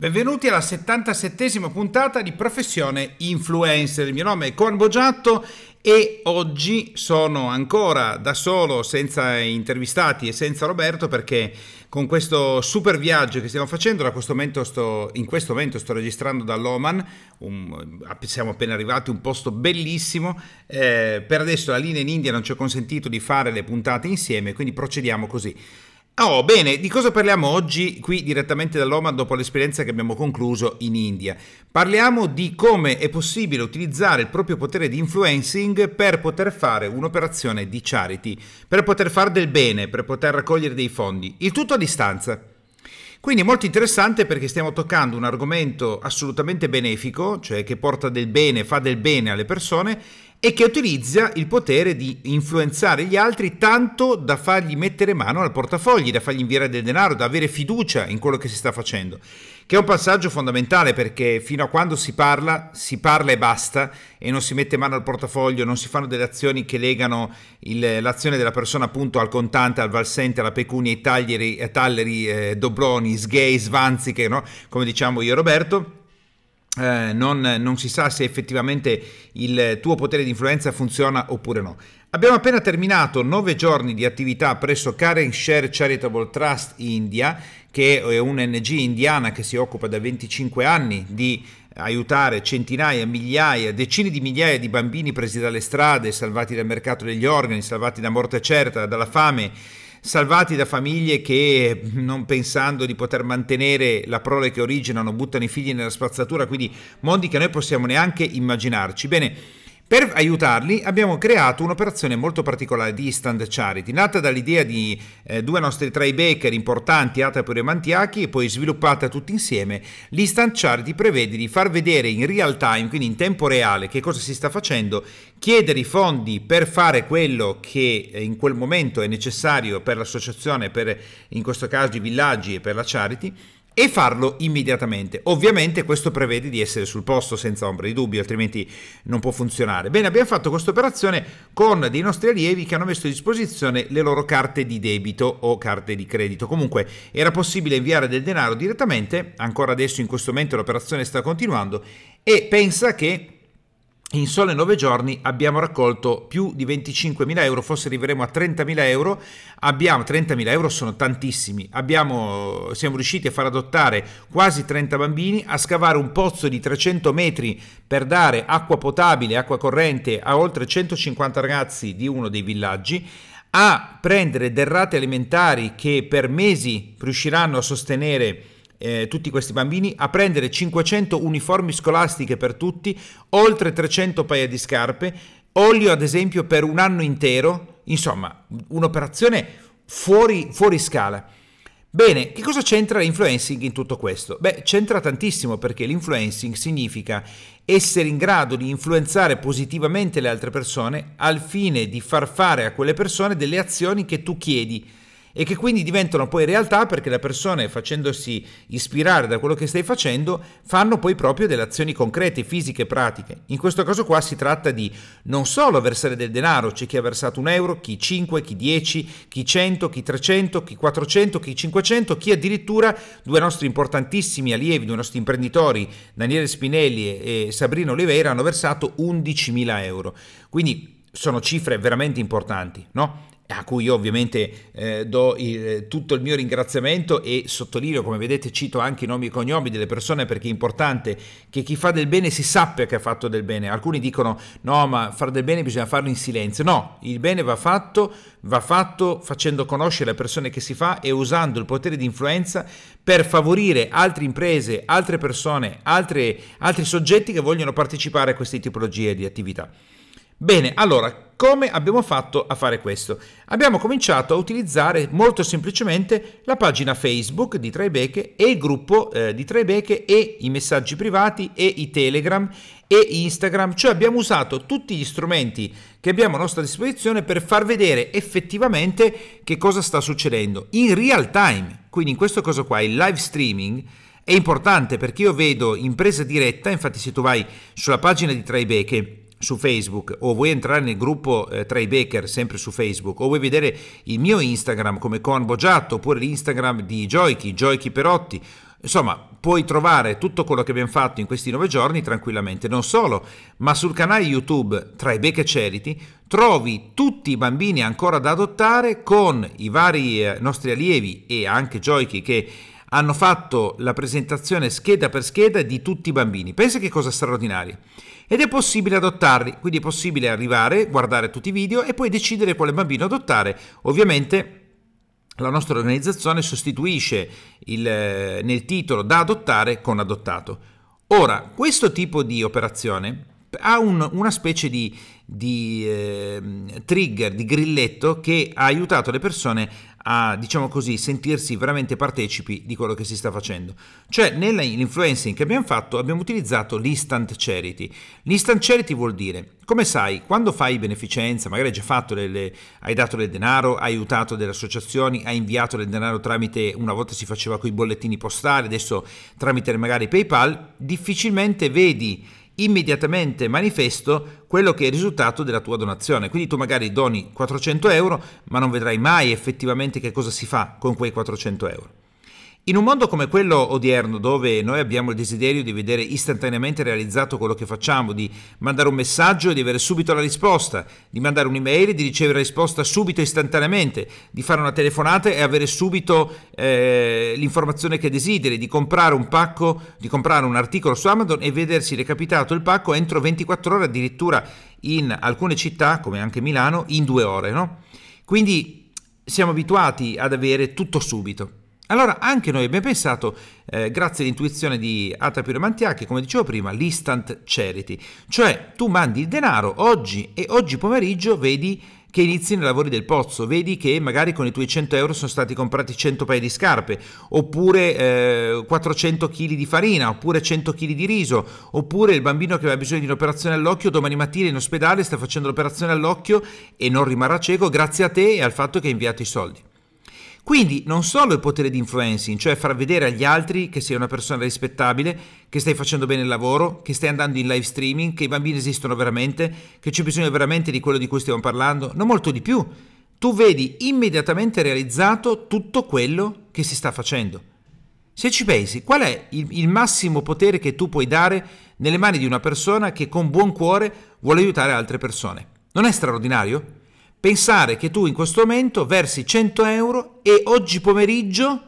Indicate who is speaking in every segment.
Speaker 1: Benvenuti alla 77esima puntata di Professione Influencer. Il mio nome è Con Bogiatto e oggi sono ancora da solo, senza intervistati e senza Roberto perché con questo super viaggio che stiamo facendo, questo sto, in questo momento sto registrando dall'Oman, un, siamo appena arrivati, un posto bellissimo, eh, per adesso la linea in India non ci ha consentito di fare le puntate insieme, quindi procediamo così. Oh, bene, di cosa parliamo oggi qui direttamente dall'Oman dopo l'esperienza che abbiamo concluso in India? Parliamo di come è possibile utilizzare il proprio potere di influencing per poter fare un'operazione di charity, per poter fare del bene, per poter raccogliere dei fondi, il tutto a distanza. Quindi è molto interessante perché stiamo toccando un argomento assolutamente benefico, cioè che porta del bene, fa del bene alle persone e che utilizza il potere di influenzare gli altri tanto da fargli mettere mano al portafogli, da fargli inviare del denaro, da avere fiducia in quello che si sta facendo, che è un passaggio fondamentale perché fino a quando si parla, si parla e basta e non si mette mano al portafoglio, non si fanno delle azioni che legano il, l'azione della persona appunto al contante, al valsente, alla pecunia, ai taglieri, ai talleri, eh, dobloni, sgay, svanziche, no? come diciamo io e Roberto eh, non, non, si sa se effettivamente il tuo potere di influenza funziona oppure no. Abbiamo appena terminato nove giorni di attività presso Karen Share Charitable Trust India, che è un'NG indiana che si occupa da 25 anni di aiutare centinaia, migliaia, decine di migliaia di bambini presi dalle strade, salvati dal mercato degli organi, salvati da morte certa, dalla fame salvati da famiglie che non pensando di poter mantenere la prole che originano buttano i figli nella spazzatura, quindi mondi che noi possiamo neanche immaginarci. Bene, per aiutarli abbiamo creato un'operazione molto particolare di Instant Charity, nata dall'idea di eh, due nostri trade baker importanti, Atapur e Mantiachi, e poi sviluppata tutti insieme. L'Instant Charity prevede di far vedere in real time, quindi in tempo reale, che cosa si sta facendo, chiedere i fondi per fare quello che eh, in quel momento è necessario per l'associazione, per in questo caso i villaggi e per la charity e farlo immediatamente. Ovviamente questo prevede di essere sul posto senza ombra di dubbio, altrimenti non può funzionare. Bene, abbiamo fatto questa operazione con dei nostri allievi che hanno messo a disposizione le loro carte di debito o carte di credito. Comunque era possibile inviare del denaro direttamente, ancora adesso in questo momento l'operazione sta continuando e pensa che in sole nove giorni abbiamo raccolto più di 25.000 euro, forse arriveremo a 30.000 euro. Abbiamo 30.000 euro, sono tantissimi. Abbiamo, siamo riusciti a far adottare quasi 30 bambini, a scavare un pozzo di 300 metri per dare acqua potabile, acqua corrente a oltre 150 ragazzi di uno dei villaggi a prendere derrate alimentari che per mesi riusciranno a sostenere eh, tutti questi bambini, a prendere 500 uniformi scolastiche per tutti, oltre 300 paia di scarpe, olio ad esempio per un anno intero, insomma un'operazione fuori, fuori scala. Bene, che cosa c'entra l'influencing in tutto questo? Beh, c'entra tantissimo perché l'influencing significa essere in grado di influenzare positivamente le altre persone al fine di far fare a quelle persone delle azioni che tu chiedi e che quindi diventano poi realtà perché le persone facendosi ispirare da quello che stai facendo fanno poi proprio delle azioni concrete, fisiche, pratiche. In questo caso qua si tratta di non solo versare del denaro, c'è chi ha versato un euro, chi 5, chi 10, chi 100, chi 300, chi 400, chi 500, chi addirittura due nostri importantissimi allievi, due nostri imprenditori, Daniele Spinelli e Sabrina Oliveira, hanno versato 11.000 euro. Quindi sono cifre veramente importanti, no? A cui io ovviamente eh, do il, tutto il mio ringraziamento e sottolineo, come vedete, cito anche i nomi e cognomi delle persone perché è importante che chi fa del bene si sappia che ha fatto del bene. Alcuni dicono no, ma fare del bene bisogna farlo in silenzio. No, il bene va fatto, va fatto facendo conoscere le persone che si fa e usando il potere di influenza per favorire altre imprese, altre persone, altre, altri soggetti che vogliono partecipare a queste tipologie di attività. Bene, allora, come abbiamo fatto a fare questo? Abbiamo cominciato a utilizzare molto semplicemente la pagina Facebook di Tribeche e il gruppo eh, di Tribeche e i messaggi privati e i Telegram e Instagram, cioè abbiamo usato tutti gli strumenti che abbiamo a nostra disposizione per far vedere effettivamente che cosa sta succedendo in real time. Quindi in questo caso qua il live streaming è importante perché io vedo in presa diretta, infatti se tu vai sulla pagina di Tribeche su Facebook o vuoi entrare nel gruppo eh, tra i Baker sempre su Facebook o vuoi vedere il mio Instagram come Con Bogiatto oppure l'Instagram di Joyki, Joyki Perotti Insomma, puoi trovare tutto quello che abbiamo fatto in questi nove giorni tranquillamente. Non solo, ma sul canale YouTube Becche Charity trovi tutti i bambini ancora da adottare con i vari eh, nostri allievi e anche Joyki che hanno fatto la presentazione scheda per scheda di tutti i bambini. Pensa che cosa straordinaria. Ed è possibile adottarli, quindi è possibile arrivare, guardare tutti i video e poi decidere quale bambino adottare. Ovviamente la nostra organizzazione sostituisce il, eh, nel titolo da adottare con adottato. Ora, questo tipo di operazione ha un, una specie di, di eh, trigger, di grilletto che ha aiutato le persone a, diciamo così, sentirsi veramente partecipi di quello che si sta facendo. Cioè, nell'influencing che abbiamo fatto abbiamo utilizzato l'instant charity. L'instant charity vuol dire, come sai, quando fai beneficenza, magari hai già fatto delle, hai dato del denaro, hai aiutato delle associazioni, hai inviato del denaro tramite, una volta si faceva con i bollettini postali, adesso tramite magari PayPal, difficilmente vedi immediatamente manifesto quello che è il risultato della tua donazione. Quindi tu magari doni 400 euro, ma non vedrai mai effettivamente che cosa si fa con quei 400 euro. In un mondo come quello odierno, dove noi abbiamo il desiderio di vedere istantaneamente realizzato quello che facciamo, di mandare un messaggio e di avere subito la risposta, di mandare un'email e di ricevere la risposta subito istantaneamente, di fare una telefonata e avere subito eh, l'informazione che desideri, di comprare un pacco, di comprare un articolo su Amazon e vedersi recapitato il pacco entro 24 ore, addirittura in alcune città, come anche Milano, in due ore. No? Quindi siamo abituati ad avere tutto subito. Allora anche noi abbiamo pensato, eh, grazie all'intuizione di Atapiro Mantiacchi, come dicevo prima, l'instant charity, cioè tu mandi il denaro oggi e oggi pomeriggio vedi che inizi nei lavori del pozzo, vedi che magari con i tuoi 100 euro sono stati comprati 100 paia di scarpe, oppure eh, 400 kg di farina, oppure 100 kg di riso, oppure il bambino che aveva bisogno di un'operazione all'occhio domani mattina in ospedale sta facendo l'operazione all'occhio e non rimarrà cieco grazie a te e al fatto che hai inviato i soldi. Quindi non solo il potere di influencing, cioè far vedere agli altri che sei una persona rispettabile, che stai facendo bene il lavoro, che stai andando in live streaming, che i bambini esistono veramente, che c'è bisogno veramente di quello di cui stiamo parlando, non molto di più. Tu vedi immediatamente realizzato tutto quello che si sta facendo. Se ci pensi, qual è il, il massimo potere che tu puoi dare nelle mani di una persona che con buon cuore vuole aiutare altre persone? Non è straordinario? Pensare che tu in questo momento versi 100 euro e oggi pomeriggio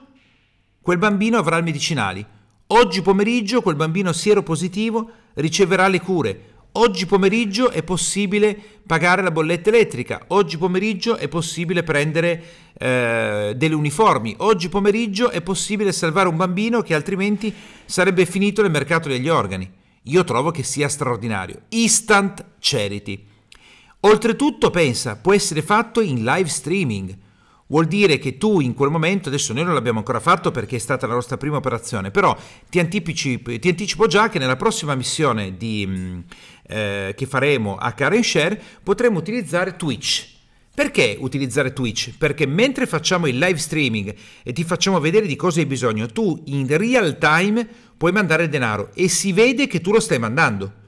Speaker 1: quel bambino avrà i medicinali. Oggi pomeriggio quel bambino sieropositivo riceverà le cure. Oggi pomeriggio è possibile pagare la bolletta elettrica. Oggi pomeriggio è possibile prendere eh, delle uniformi. Oggi pomeriggio è possibile salvare un bambino che altrimenti sarebbe finito nel mercato degli organi. Io trovo che sia straordinario. Instant charity. Oltretutto, pensa, può essere fatto in live streaming. Vuol dire che tu in quel momento, adesso noi non l'abbiamo ancora fatto perché è stata la nostra prima operazione, però ti, anticipi, ti anticipo già che nella prossima missione di, mm, eh, che faremo a Karen Share potremo utilizzare Twitch. Perché utilizzare Twitch? Perché mentre facciamo il live streaming e ti facciamo vedere di cosa hai bisogno, tu in real time puoi mandare denaro e si vede che tu lo stai mandando.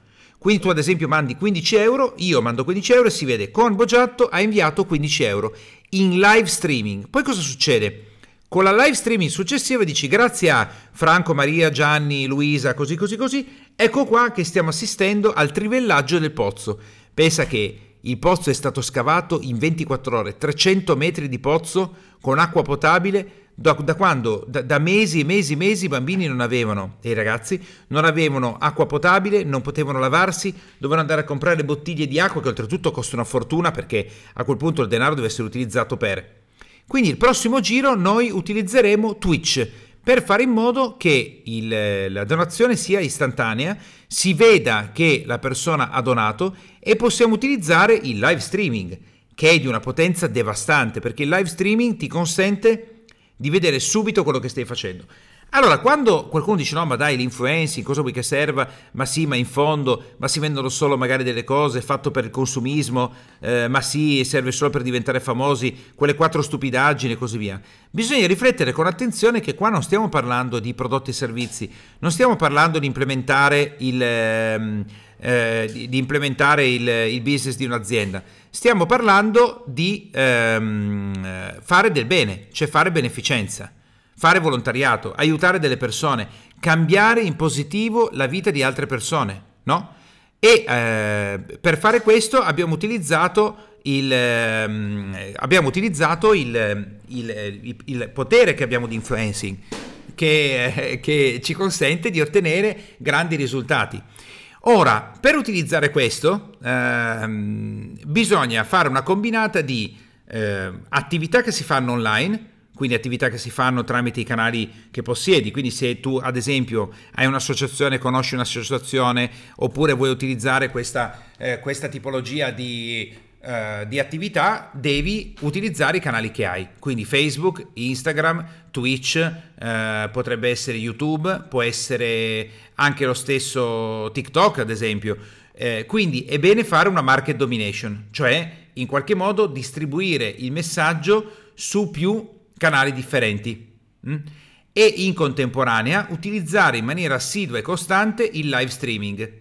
Speaker 1: Quindi tu ad esempio mandi 15 euro, io mando 15 euro e si vede con Bogiatto ha inviato 15 euro in live streaming. Poi cosa succede? Con la live streaming successiva dici grazie a Franco, Maria, Gianni, Luisa, così così così, ecco qua che stiamo assistendo al trivellaggio del pozzo. Pensa che il pozzo è stato scavato in 24 ore, 300 metri di pozzo con acqua potabile da, da quando, da, da, mesi e mesi e mesi i bambini non avevano, e i ragazzi, non avevano acqua potabile, non potevano lavarsi, dovevano andare a comprare bottiglie di acqua che oltretutto costano una fortuna perché a quel punto il denaro deve essere utilizzato per. Quindi il prossimo giro noi utilizzeremo Twitch per fare in modo che il, la donazione sia istantanea, si veda che la persona ha donato e possiamo utilizzare il live streaming, che è di una potenza devastante, perché il live streaming ti consente di vedere subito quello che stai facendo. Allora, quando qualcuno dice no, ma dai, l'influencing, cosa vuoi che serva? Ma sì, ma in fondo, ma si vendono solo magari delle cose fatto per il consumismo, eh, ma sì, serve solo per diventare famosi, quelle quattro stupidaggini e così via. Bisogna riflettere con attenzione che qua non stiamo parlando di prodotti e servizi, non stiamo parlando di implementare il... Ehm, eh, di, di, implementare il, il, business di un'azienda. Stiamo parlando di ehm, fare del bene, cioè fare beneficenza. fare volontariato, aiutare delle persone, cambiare in positivo la vita di altre persone, no? E eh, per fare questo abbiamo utilizzato il, eh, abbiamo utilizzato il, il, il, potere che abbiamo di influencing, che, eh, che ci consente di ottenere grandi risultati. Ora, per utilizzare questo, ehm, bisogna fare una combinata di eh, attività che si fanno online, quindi attività che si fanno tramite i canali che possiedi. Quindi se tu ad esempio hai un'associazione, conosci un'associazione oppure vuoi utilizzare questa, eh, questa tipologia di, eh, di, attività, devi utilizzare i canali che hai. Quindi Facebook, Instagram, Twitch, eh, potrebbe essere YouTube, può essere anche lo stesso TikTok ad esempio. Eh, quindi è bene fare una market domination, cioè in qualche modo distribuire il messaggio su più canali differenti mm? e in contemporanea utilizzare in maniera assidua e costante il live streaming.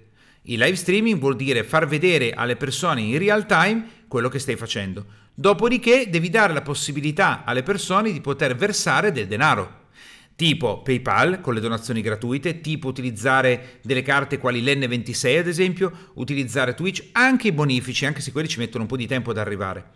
Speaker 1: Il live streaming vuol dire far vedere alle persone in real time quello che stai facendo. Dopodiché devi dare la possibilità alle persone di poter versare del denaro tipo PayPal con le donazioni gratuite, tipo utilizzare delle carte quali l'N26 ad esempio, utilizzare Twitch, anche i bonifici, anche se quelli ci mettono un po' di tempo ad arrivare.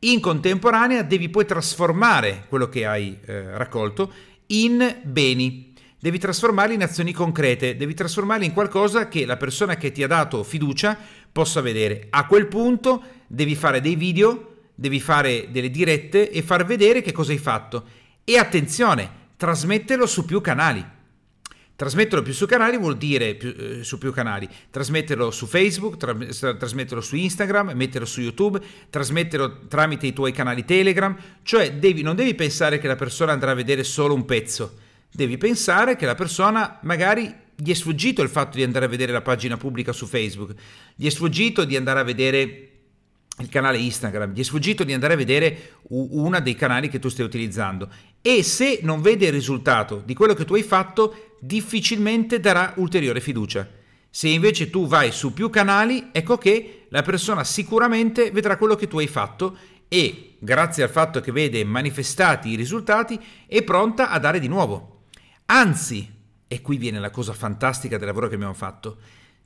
Speaker 1: In contemporanea devi poi trasformare quello che hai eh, raccolto in beni, devi trasformarli in azioni concrete, devi trasformarli in qualcosa che la persona che ti ha dato fiducia possa vedere. A quel punto devi fare dei video, devi fare delle dirette e far vedere che cosa hai fatto. E attenzione, trasmetterlo su più canali. Trasmetterlo più su canali vuol dire più, eh, su più canali, trasmetterlo su Facebook, tra, trasmetterlo su Instagram, metterlo su YouTube, trasmetterlo tramite i tuoi canali Telegram, cioè devi, non devi pensare che la persona andrà a vedere solo un pezzo, devi pensare che la persona magari gli è sfuggito il fatto di andare a vedere la pagina pubblica su Facebook, gli è sfuggito di andare a vedere il canale Instagram, gli è sfuggito di andare a vedere uno dei canali che tu stai utilizzando e se non vede il risultato di quello che tu hai fatto, difficilmente darà ulteriore fiducia. Se invece tu vai su più canali, ecco che la persona sicuramente vedrà quello che tu hai fatto e, grazie al fatto che vede manifestati i risultati, è pronta a dare di nuovo. Anzi, e qui viene la cosa fantastica del lavoro che abbiamo fatto,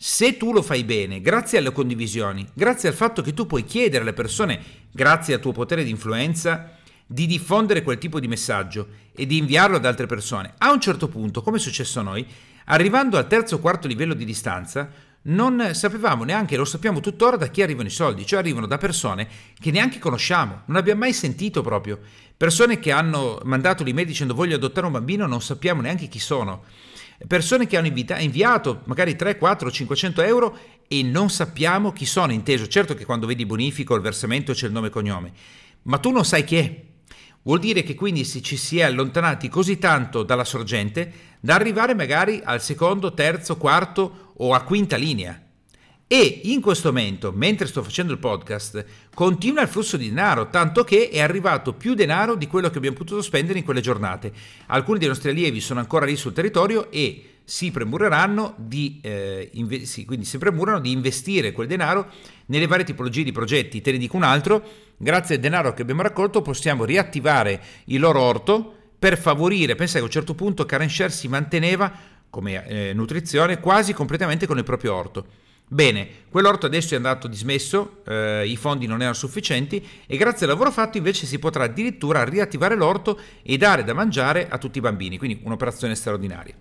Speaker 1: se tu lo fai bene, grazie alle condivisioni, grazie al fatto che tu puoi chiedere alle persone, grazie al tuo potere di influenza, di diffondere quel tipo di messaggio e di inviarlo ad altre persone, a un certo punto, come è successo a noi, arrivando al terzo o quarto livello di distanza, non sapevamo neanche, lo sappiamo tuttora, da chi arrivano i soldi, cioè arrivano da persone che neanche conosciamo, non abbiamo mai sentito proprio, persone che hanno mandato l'email dicendo voglio adottare un bambino, non sappiamo neanche chi sono persone che hanno invita- inviato magari 3, 4, 500 euro e non sappiamo chi sono, inteso. Certo che quando vedi bonifico il versamento c'è il nome e cognome, ma tu non sai chi è. Vuol dire che quindi ci si è allontanati così tanto dalla sorgente da arrivare magari al secondo, terzo, quarto o a quinta linea. E in questo momento, mentre sto facendo il podcast, continua il flusso di denaro, tanto che è arrivato più denaro di quello che abbiamo potuto spendere in quelle giornate. Alcuni dei nostri allievi sono ancora lì sul territorio e si premureranno di, eh, inve- sì, di investire quel denaro nelle varie tipologie di progetti. Te ne dico un altro, grazie al denaro che abbiamo raccolto possiamo riattivare il loro orto per favorire, pensa che a un certo punto Karen Share si manteneva come eh, nutrizione quasi completamente con il proprio orto. Bene, quell'orto adesso è andato dismesso, eh, i fondi non erano sufficienti e grazie al lavoro fatto invece si potrà addirittura riattivare l'orto e dare da mangiare a tutti i bambini, quindi un'operazione straordinaria.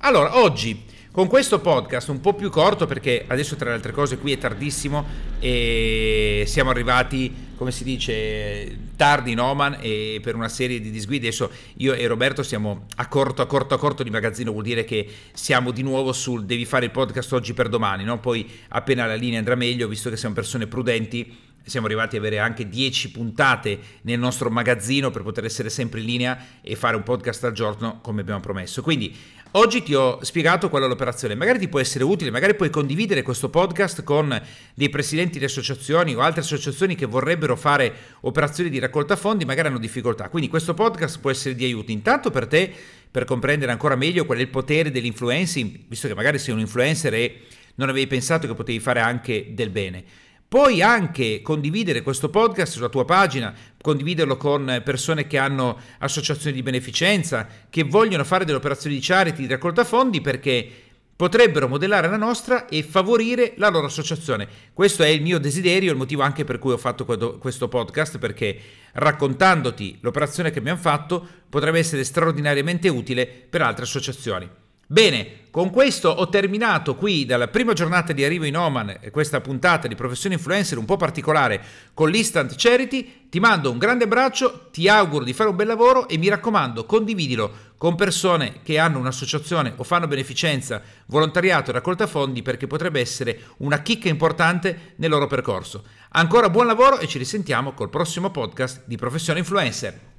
Speaker 1: Allora, oggi con questo podcast un po' più corto perché adesso tra le altre cose qui è tardissimo e siamo arrivati, come si dice, tardi in Oman e per una serie di disguidi. Adesso io e Roberto siamo a corto, a corto, a corto di magazzino, vuol dire che siamo di nuovo sul devi fare il podcast oggi per domani, no? Poi appena la linea andrà meglio, visto che siamo persone prudenti, siamo arrivati ad avere anche 10 puntate nel nostro magazzino per poter essere sempre in linea e fare un podcast al giorno come abbiamo promesso. Quindi Oggi ti ho spiegato qual è l'operazione, magari ti può essere utile, magari puoi condividere questo podcast con dei presidenti di associazioni o altre associazioni che vorrebbero fare operazioni di raccolta fondi, magari hanno difficoltà. Quindi questo podcast può essere di aiuto intanto per te per comprendere ancora meglio qual è il potere dell'influencing, visto che magari sei un influencer e non avevi pensato che potevi fare anche del bene. Puoi anche condividere questo podcast sulla tua pagina, condividerlo con persone che hanno associazioni di beneficenza, che vogliono fare delle operazioni di charity, di raccolta fondi, perché potrebbero modellare la nostra e favorire la loro associazione. Questo è il mio desiderio, il motivo anche per cui ho fatto questo podcast, perché raccontandoti l'operazione che abbiamo fatto potrebbe essere straordinariamente utile per altre associazioni. Bene, con questo ho terminato qui dalla prima giornata di arrivo in Oman questa puntata di Professione Influencer un po' particolare con l'Instant Charity. Ti mando un grande abbraccio, ti auguro di fare un bel lavoro e mi raccomando condividilo con persone che hanno un'associazione o fanno beneficenza, volontariato e raccolta fondi perché potrebbe essere una chicca importante nel loro percorso. Ancora buon lavoro e ci risentiamo col prossimo podcast di Professione Influencer.